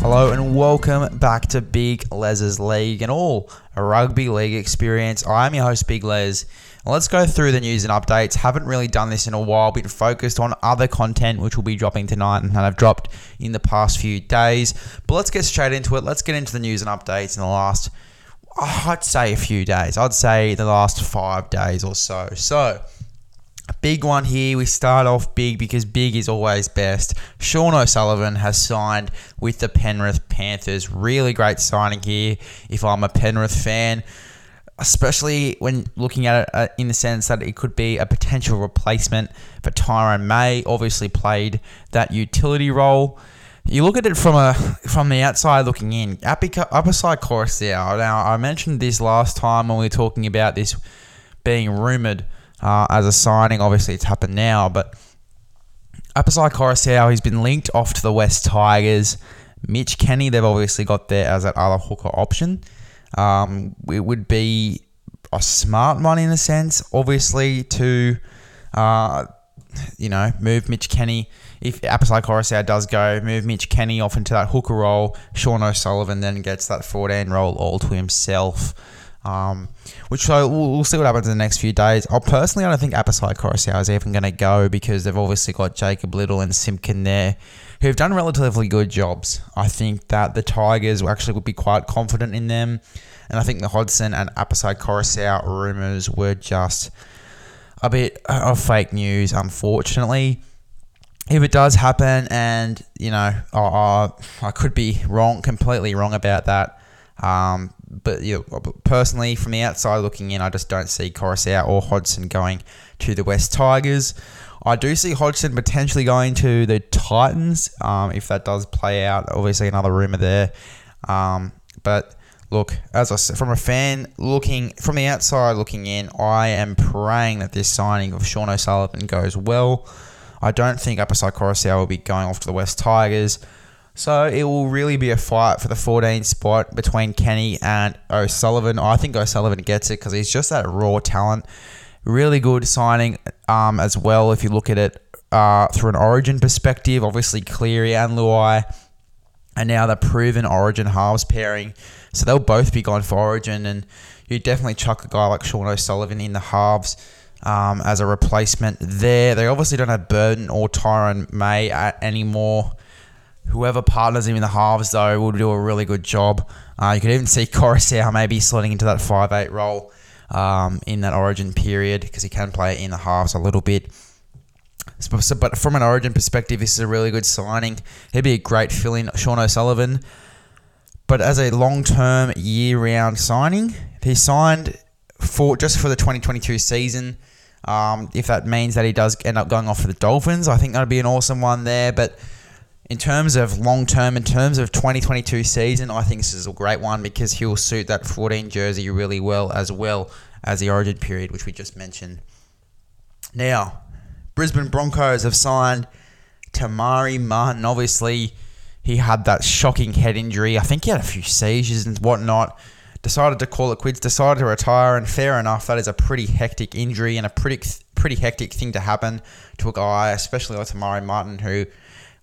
Hello and welcome back to Big Les's League and all a rugby league experience. I'm your host, Big Les. Let's go through the news and updates. Haven't really done this in a while, been focused on other content which will be dropping tonight and that I've dropped in the past few days. But let's get straight into it. Let's get into the news and updates in the last, oh, I'd say a few days. I'd say the last five days or so. So, Big one here. We start off big because big is always best. Sean O'Sullivan has signed with the Penrith Panthers. Really great signing here if I'm a Penrith fan, especially when looking at it uh, in the sense that it could be a potential replacement for Tyrone May. Obviously, played that utility role. You look at it from a from the outside looking in. Upper side chorus there. Now I mentioned this last time when we were talking about this being rumored uh, as a signing. Obviously, it's happened now, but Apisai Koroisau, he's been linked off to the West Tigers. Mitch Kenny, they've obviously got there as that other hooker option. Um, it would be a smart one in a sense, obviously, to uh, you know move Mitch Kenny. If Apisai Koroisau does go, move Mitch Kenny off into that hooker role. Sean O'Sullivan then gets that 14 role all to himself. Um, which so we'll, we'll, see what happens in the next few days. I personally, I don't think Apisai Koroisau is even going to go because they've obviously got Jacob Liddle and Simpkin there, who've done relatively good jobs. I think that the Tigers actually would be quite confident in them, and I think the Hodgson and Apisai Koroisau rumors were just a bit of fake news, unfortunately. If it does happen, and you know, I, I could be wrong, completely wrong about that. Um, but you know, personally, from the outside looking in, I just don't see Koroisau or Hodgson going to the West Tigers. I do see Hodgson potentially going to the Titans um, if that does play out. Obviously, another rumor there. Um, but look, as I said, from a fan looking from the outside looking in, I am praying that this signing of Sean O'Sullivan goes well. I don't think Apisai Koroisau will be going off to the West Tigers. So it will really be a fight for the 14 spot between Kenny and O'Sullivan. I think O'Sullivan gets it because he's just that raw talent. Really good signing um, as well if you look at it uh, through an origin perspective. Obviously, Cleary and Luai and now the proven origin halves pairing. So they'll both be gone for origin. And you definitely chuck a guy like Sean O'Sullivan in the halves. Um, as a replacement there. They obviously don't have Burton or Tyrone May anymore. Whoever partners him in the halves, though, will do a really good job. Uh, you could even see Koroisau maybe slotting into that 5'8 role um, in that origin period because he can play in the halves a little bit. So, but from an origin perspective, this is a really good signing. He'd be a great fill in, Sean O'Sullivan. But as a long term, year round signing, he signed for just for the 2022 season. Um, if that means that he does end up going off for the Dolphins, I think that'd be an awesome one there. But in terms of long term, in terms of 2022 season, I think this is a great one because he'll suit that 14 jersey really well as well as the origin period, which we just mentioned. Now, Brisbane Broncos have signed Tamari Martin. Obviously, he had that shocking head injury. I think he had a few seizures and whatnot. Decided to call it quits, decided to retire, and fair enough, that is a pretty hectic injury and a pretty pretty hectic thing to happen to a guy, especially like Tamari Martin, who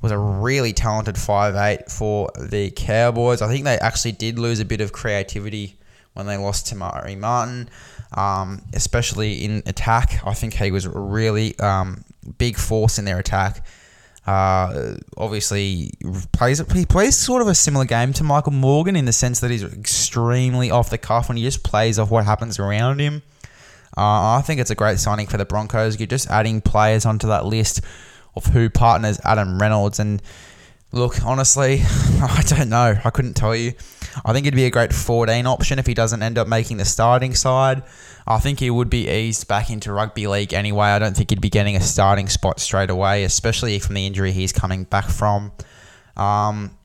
was a really talented five eight for the Cowboys. I think they actually did lose a bit of creativity when they lost Tamari Martin, um, especially in attack. I think he was a really um, big force in their attack. Uh, obviously, plays he plays sort of a similar game to Michael Morgan in the sense that he's extremely off the cuff and he just plays off what happens around him. Uh, I think it's a great signing for the Broncos. You're just adding players onto that list of who partners Adam Reynolds. And look, honestly, I don't know. I couldn't tell you. I think it'd be a great 14 option if he doesn't end up making the starting side. I think he would be eased back into rugby league anyway. I don't think he'd be getting a starting spot straight away, especially from the injury he's coming back from. Um,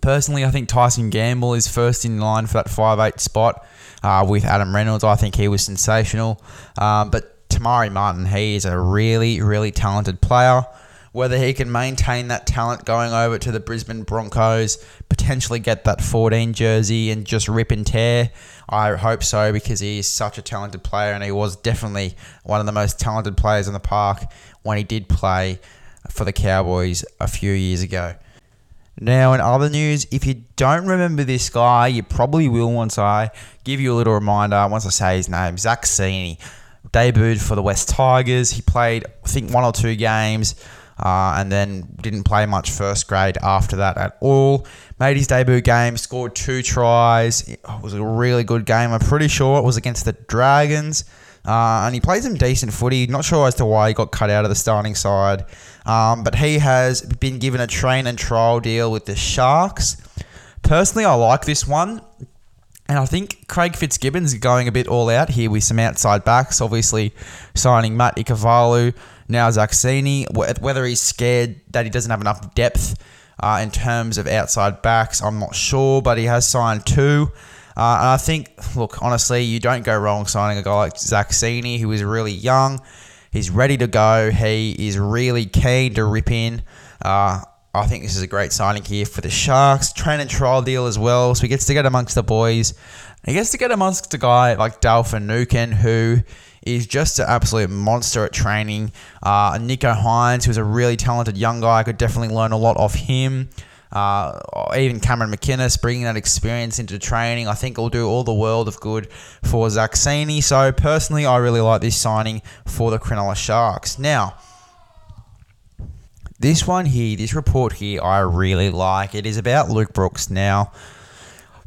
Personally, I think Tyson Gamble is first in line for that five eight spot uh, with Adam Reynolds. I think he was sensational. Um, but Tamari Martin, he is a really, really talented player. Whether he can maintain that talent going over to the Brisbane Broncos, potentially get that 14 jersey and just rip and tear, I hope so because he is such a talented player and he was definitely one of the most talented players in the park when he did play for the Cowboys a few years ago. Now, in other news, if you don't remember this guy, you probably will once I give you a little reminder, once I say his name, Zach Sini. Debuted for the West Tigers. He played, I think, one or two games uh, and then didn't play much first grade after that at all. Made his debut game, scored two tries. It was a really good game. I'm pretty sure it was against the Dragons. Uh, and he played some decent footy. Not sure as to why he got cut out of the starting side. Um, but he has been given a train and trial deal with the Sharks. Personally, I like this one. And I think Craig Fitzgibbons going a bit all out here with some outside backs. Obviously, signing Matt Ikuvalu, now Zach Sini. Whether he's scared that he doesn't have enough depth uh, in terms of outside backs, I'm not sure, but he has signed two. Uh, and I think, look, honestly, you don't go wrong signing a guy like Zach Sini, who is really young. He's ready to go. He is really keen to rip in. Uh, I think this is a great signing here for the Sharks. Train and trial deal as well. So he gets to get amongst the boys. He gets to get amongst a guy like Dale Finucane, who is just an absolute monster at training. Uh, Nicho Hynes, who's a really talented young guy, could definitely learn a lot off him. Uh, even Cameron McInnes bringing that experience into training, I think will do all the world of good for Zach Sini. So personally, I really like this signing for the Cronulla Sharks. Now, this one here, this report here, I really like. It is about Luke Brooks. Now,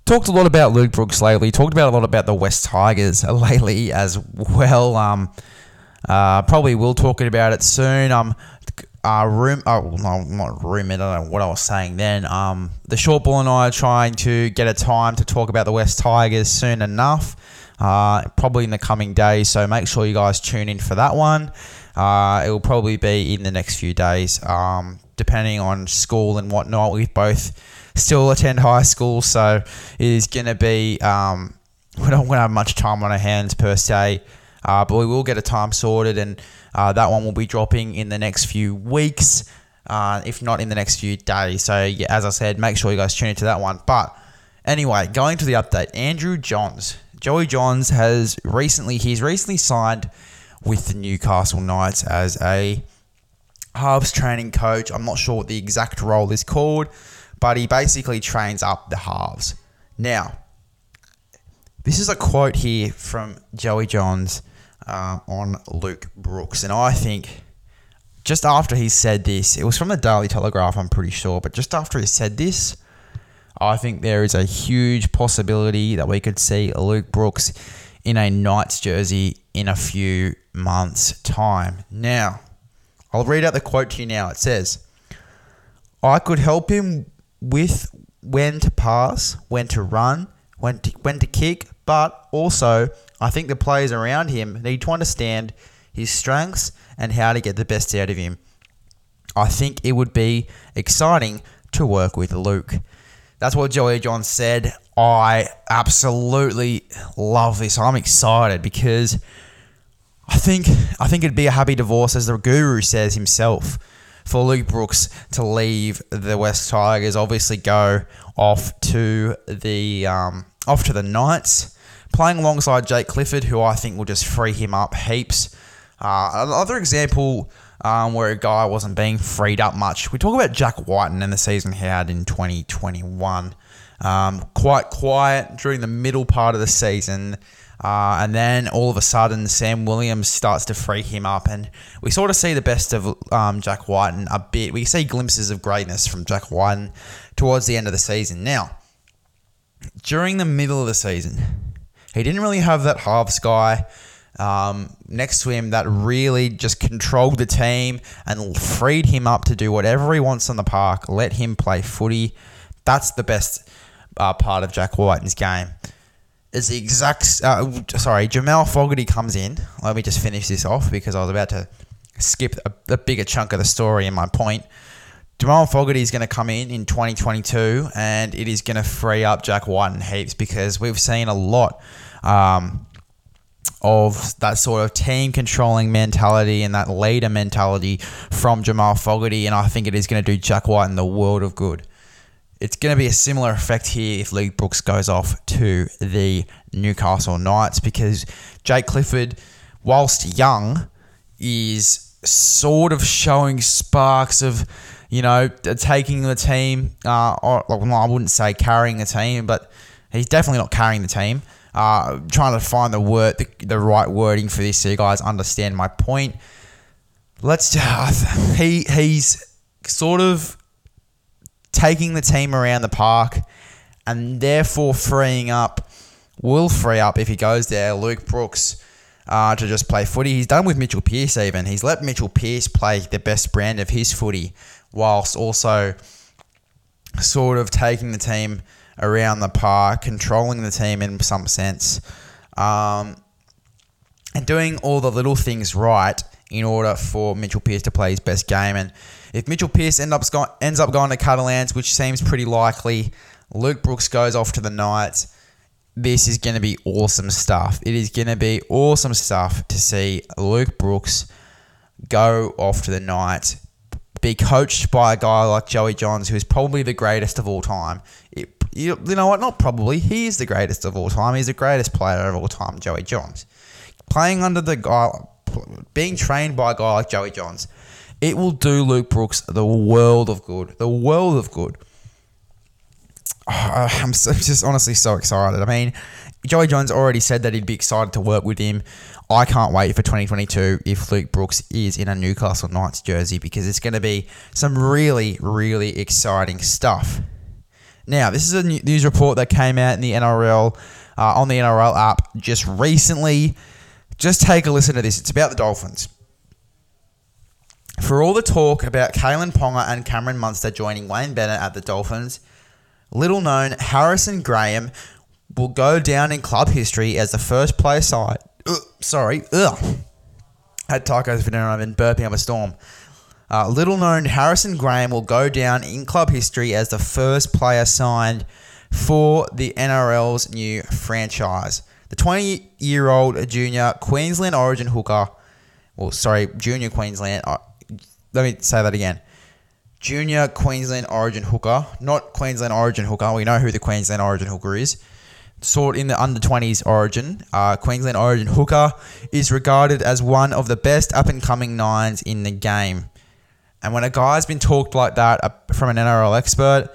talked a lot about Luke Brooks lately. Talked about a lot about the West Tigers lately as well. Um, uh, probably will talk about it soon. Um, uh, room, oh, no, not room. I don't know what I was saying then. Um, the short ball and I are trying to get a time to talk about the West Tigers soon enough. Uh, probably in the coming days. So make sure you guys tune in for that one. Uh, it will probably be in the next few days, um, depending on school and whatnot. We both still attend high school, so it is going to be. Um, we don't want to have much time on our hands per se, uh, but we will get a time sorted, and uh, that one will be dropping in the next few weeks, uh, if not in the next few days. So, yeah, as I said, make sure you guys tune into that one. But anyway, going to the update, Andrew Johns, Joey Johns has recently he's recently signed with the Newcastle Knights as a halves training coach. I'm not sure what the exact role is called but he basically trains up the halves. Now, this is a quote here from Joey Johns uh, on Luke Brooks, and I think just after he said this, it was from the Daily Telegraph, I'm pretty sure, but just after he said this, I think there is a huge possibility that we could see Luke Brooks in a Knights jersey in a few months' time. Now, I'll read out the quote to you now. It says, I could help him with when to pass, when to run, when to, when to kick, but also I think the players around him need to understand his strengths and how to get the best out of him. I think it would be exciting to work with Luke. That's what Joey John said. I absolutely love this. I'm excited because I think I think it'd be a happy divorce, as the guru says himself for Luke Brooks to leave the West Tigers, obviously go off to the um, off to the Knights, playing alongside Jake Clifford, who I think will just free him up heaps. Uh, another example um, where a guy wasn't being freed up much. We talk about Jack Wighton and the season he had in 2021. Um, quite quiet during the middle part of the season. Uh, and then all of a sudden, Sam Williams starts to free him up, and we sort of see the best of um, Jack Wighton a bit. We see glimpses of greatness from Jack Wighton towards the end of the season. Now, during the middle of the season, he didn't really have that halves guy um, next to him that really just controlled the team and freed him up to do whatever he wants on the park, let him play footy. That's the best uh, part of Jack Wighton's game is the exact. Uh, sorry, Jamal Fogarty comes in. Let me just finish this off because I was about to skip a, a bigger chunk of the story in my point. Jamal Fogarty is going to come in in 2022 and it is going to free up Jack Wighton heaps because we've seen a lot um, of that sort of team controlling mentality and that leader mentality from Jamal Fogarty. And I think it is going to do Jack Wighton the world of good. It's going to be a similar effect here if Luke Brooks goes off to the Newcastle Knights because Jake Clifford, whilst young, is sort of showing sparks of you know, taking the team. Uh, or, well, I wouldn't say carrying the team, but he's definitely not carrying the team. Uh, trying to find the word, the, the right wording for this, so you guys understand my point. Let's just, he he's sort of taking the team around the park, and therefore freeing up, will free up if he goes there. Luke Brooks. Uh, to just play footy. He's done with Mitchell Pearce even. He's let Mitchell Pearce play the best brand of his footy whilst also sort of taking the team around the park, controlling the team in some sense, um, and doing all the little things right in order for Mitchell Pearce to play his best game. And if Mitchell Pearce end up ends up going to Catalans, which seems pretty likely, Luke Brooks goes off to the Knights. This is going to be awesome stuff. It is going to be awesome stuff to see Luke Brooks go off to the Knights be coached by a guy like Joey Johns, who is probably the greatest of all time. It, you, you know what? Not probably. He is the greatest of all time. He's the greatest player of all time, Joey Johns. Playing under the guy, being trained by a guy like Joey Johns, it will do Luke Brooks the world of good. The world of good. Oh, I'm so, just honestly so excited. I mean, Joey Johns already said that he'd be excited to work with him. I can't wait for 2022 if Luke Brooks is in a Newcastle Knights jersey because it's going to be some really, really exciting stuff. Now, this is a news report that came out in the NRL uh, on the NRL app just recently. Just take a listen to this. It's about the Dolphins. For all the talk about Kalyn Ponga and Cameron Munster joining Wayne Bennett at the Dolphins, little known Harrison Graham will go down in club history as the first player side sorry. Ugh. Had tacos for dinner I've been burping up a storm. Uh, little known Harrison Graham will go down in club history as the first player signed for the NRL's new franchise. The 20 year old junior Queensland Origin hooker, well, sorry, junior Queensland, uh, let me say that again. Junior Queensland Origin hooker, not Queensland Origin hooker. We know who the Queensland Origin hooker is sort in the under 20s origin, uh, Queensland Origin hooker is regarded as one of the best up and coming nines in the game. And when a guy's been talked like that from an NRL expert,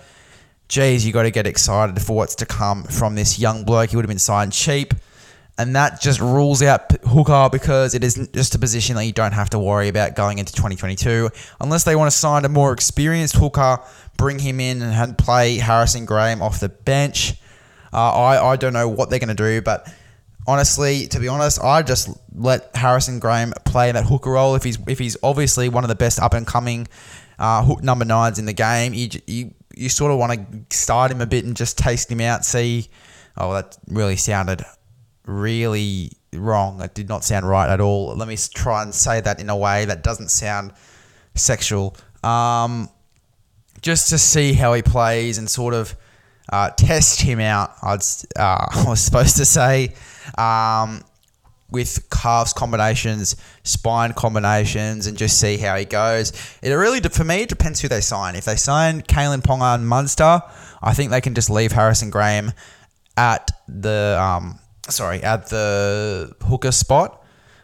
geez, you got to get excited for what's to come from this young bloke. He would have been signed cheap. And that just rules out hooker because it is just a position that you don't have to worry about going into 2022. Unless they want to sign a more experienced hooker, bring him in and play Harrison Graham off the bench uh, I, I don't know what they're going to do, but honestly, to be honest, I just let Harrison Graham play that hooker role. If he's if he's obviously one of the best up and coming uh, hook number nines in the game, you, you you sort of want to start him a bit and just taste him out. See, oh, that really sounded really wrong. It did not sound right at all. Let me try and say that in a way that doesn't sound sexual. Um, just to see how he plays and sort of uh, test him out. I'd, uh, I was supposed to say um, with calves combinations, spine combinations, and just see how he goes. It really, for me, it depends who they sign. If they sign Kalyn Ponga and Munster, I think they can just leave Harrison Graham at the um, sorry at the hooker spot.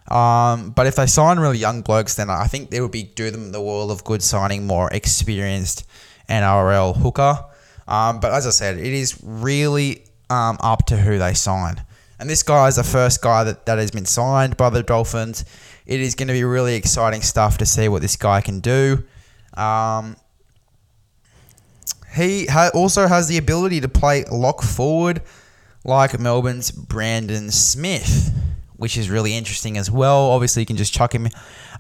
Um, but if they sign really young blokes, then I think they would be do them the world of good signing more experienced NRL hooker. Um, but as I said, it is really um, up to who they sign. And this guy is the first guy that, that has been signed by the Dolphins. It is going to be really exciting stuff to see what this guy can do. Um, he ha- also has the ability to play lock forward like Melbourne's Brandon Smith, which is really interesting as well. Obviously, you can just chuck him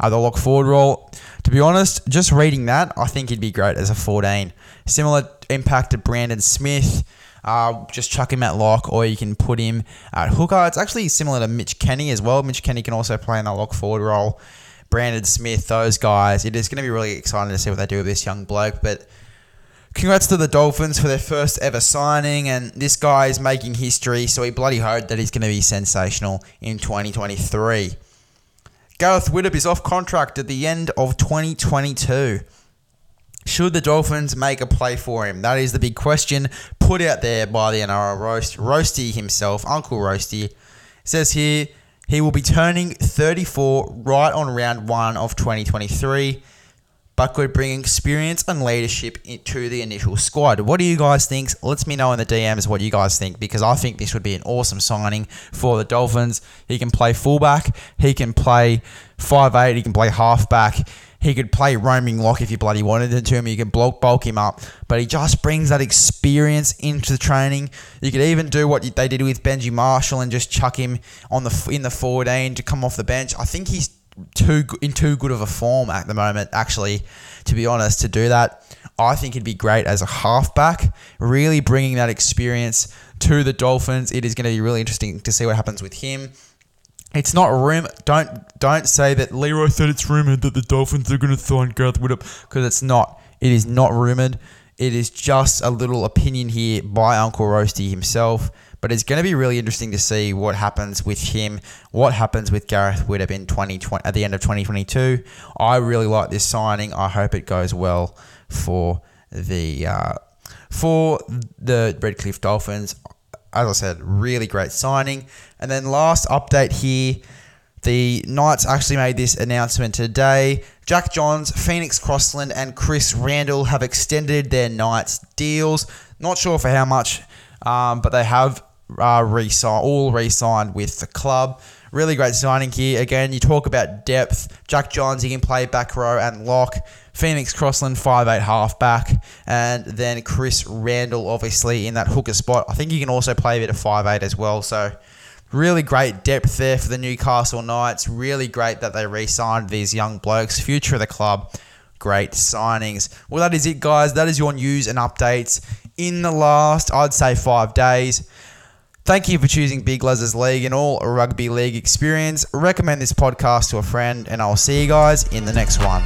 at the lock forward role. To be honest, just reading that, I think he'd be great as a 14. Similar impact to Brandon Smith. Uh, just chuck him at lock, or you can put him at hooker. It's actually similar to Mitch Kenny as well. Mitch Kenny can also play in the lock forward role. Brandon Smith, those guys. It is going to be really exciting to see what they do with this young bloke. But congrats to the Dolphins for their first ever signing, and this guy is making history. So we bloody hope that he's going to be sensational in 2023. Gareth Widdop is off contract at the end of 2022. Should the Dolphins make a play for him? That is the big question put out there by the NRL roast. Roasty himself, Uncle Roasty, says here he will be turning 34 right on round one of 2023 but could bring experience and leadership into the initial squad. What do you guys think? Let me know in the DMs what you guys think because I think this would be an awesome signing for the Dolphins. He can play fullback, he can play five eight, he can play halfback. He could play roaming lock if you bloody wanted it to him. You can bulk, bulk him up, but he just brings that experience into the training. You could even do what they did with Benji Marshall and just chuck him on the in the 14 to come off the bench. I think he's too in too good of a form at the moment. Actually, to be honest, to do that, I think it'd be great as a halfback. Really bringing that experience to the Dolphins. It is going to be really interesting to see what happens with him. It's not room. Don't don't say that Leroy said it's rumored that the Dolphins are going to sign Gareth Widdop because it's not. It is not rumored. It is just a little opinion here by Uncle Roasty himself. But it's going to be really interesting to see what happens with him, what happens with Gareth Widdop in 2020 at the end of 2022. I really like this signing. I hope it goes well for the uh, for the Redcliffe Dolphins. As I said, really great signing. And then last update here. The Knights actually made this announcement today. Jack Johns, Phoenix Crossland, and Chris Randall have extended their Knights deals. Not sure for how much, um, but they have uh, re-signed, all re-signed with the club. Really great signing here. Again, you talk about depth. Jack Johns, he can play back row and lock. Phoenix Crossland, five 5'8 halfback. And then Chris Randall, obviously, in that hooker spot. I think he can also play a bit of 5'8 as well. So, really great depth there for the Newcastle Knights. Really great that they re signed these young blokes. Future of the club. Great signings. Well, that is it, guys. That is your news and updates in the last, I'd say, five days. Thank you for choosing Big Les's League and all rugby league experience. Recommend this podcast to a friend, and I'll see you guys in the next one.